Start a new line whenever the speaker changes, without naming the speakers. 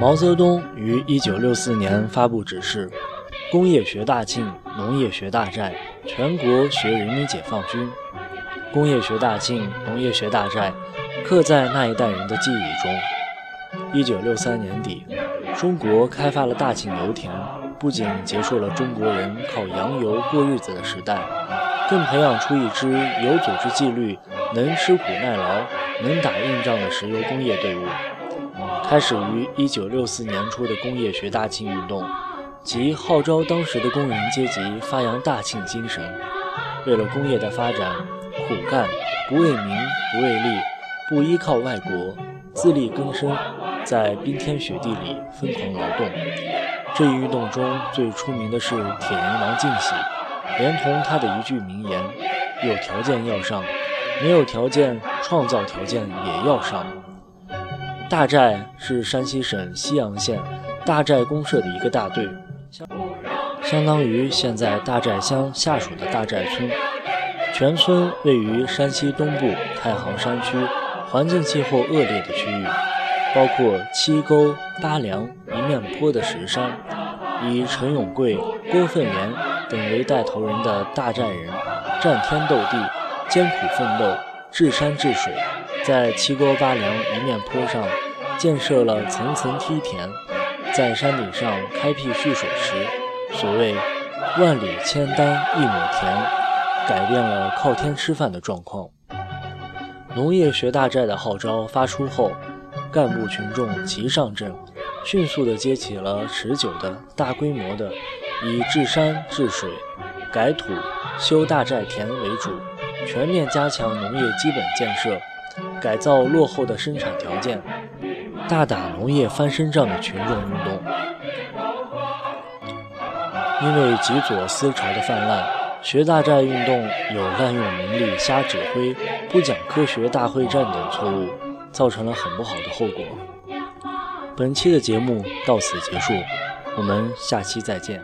毛泽东于1964年发布指示：工业学大庆，农业学大寨，全国学人民解放军。工业学大庆，农业学大寨，刻在那一代人的记忆中。1963年底，中国开发了大庆油田，不仅结束了中国人靠洋油过日子的时代，更培养出一支有组织纪律、能吃苦耐劳、能打硬仗的石油工业队伍。开始于1964年初的工业学大庆运动，即号召当时的工人阶级发扬大庆精神，为了工业的发展，苦干，不为名，不为利，不依靠外国，自力更生，在冰天雪地里疯狂劳动。这一运动中最出名的是铁人王进喜，连同他的一句名言：“有条件要上，没有条件，创造条件也要上。”大寨是山西省西阳县大寨公社的一个大队，相当于现在大寨乡下属的大寨村。全村位于山西东部太行山区，环境气候恶劣的区域，包括七沟、八梁一面坡的石山。以陈永贵、郭奋莲等为带头人的大寨人，战天斗地，艰苦奋斗，治山治水。在七沟八梁一面坡上建设了层层梯田，在山顶上开辟蓄水池。所谓“万里千担一亩田”，改变了靠天吃饭的状况。农业学大寨的号召发出后，干部群众齐上阵，迅速地接起了持久的大规模的以治山治水、改土、修大寨田为主，全面加强农业基本建设。改造落后的生产条件，大打农业翻身仗的群众运动。因为极左思潮的泛滥，学大寨运动有滥用民力、瞎指挥、不讲科学大会战等错误，造成了很不好的后果。本期的节目到此结束，我们下期再见。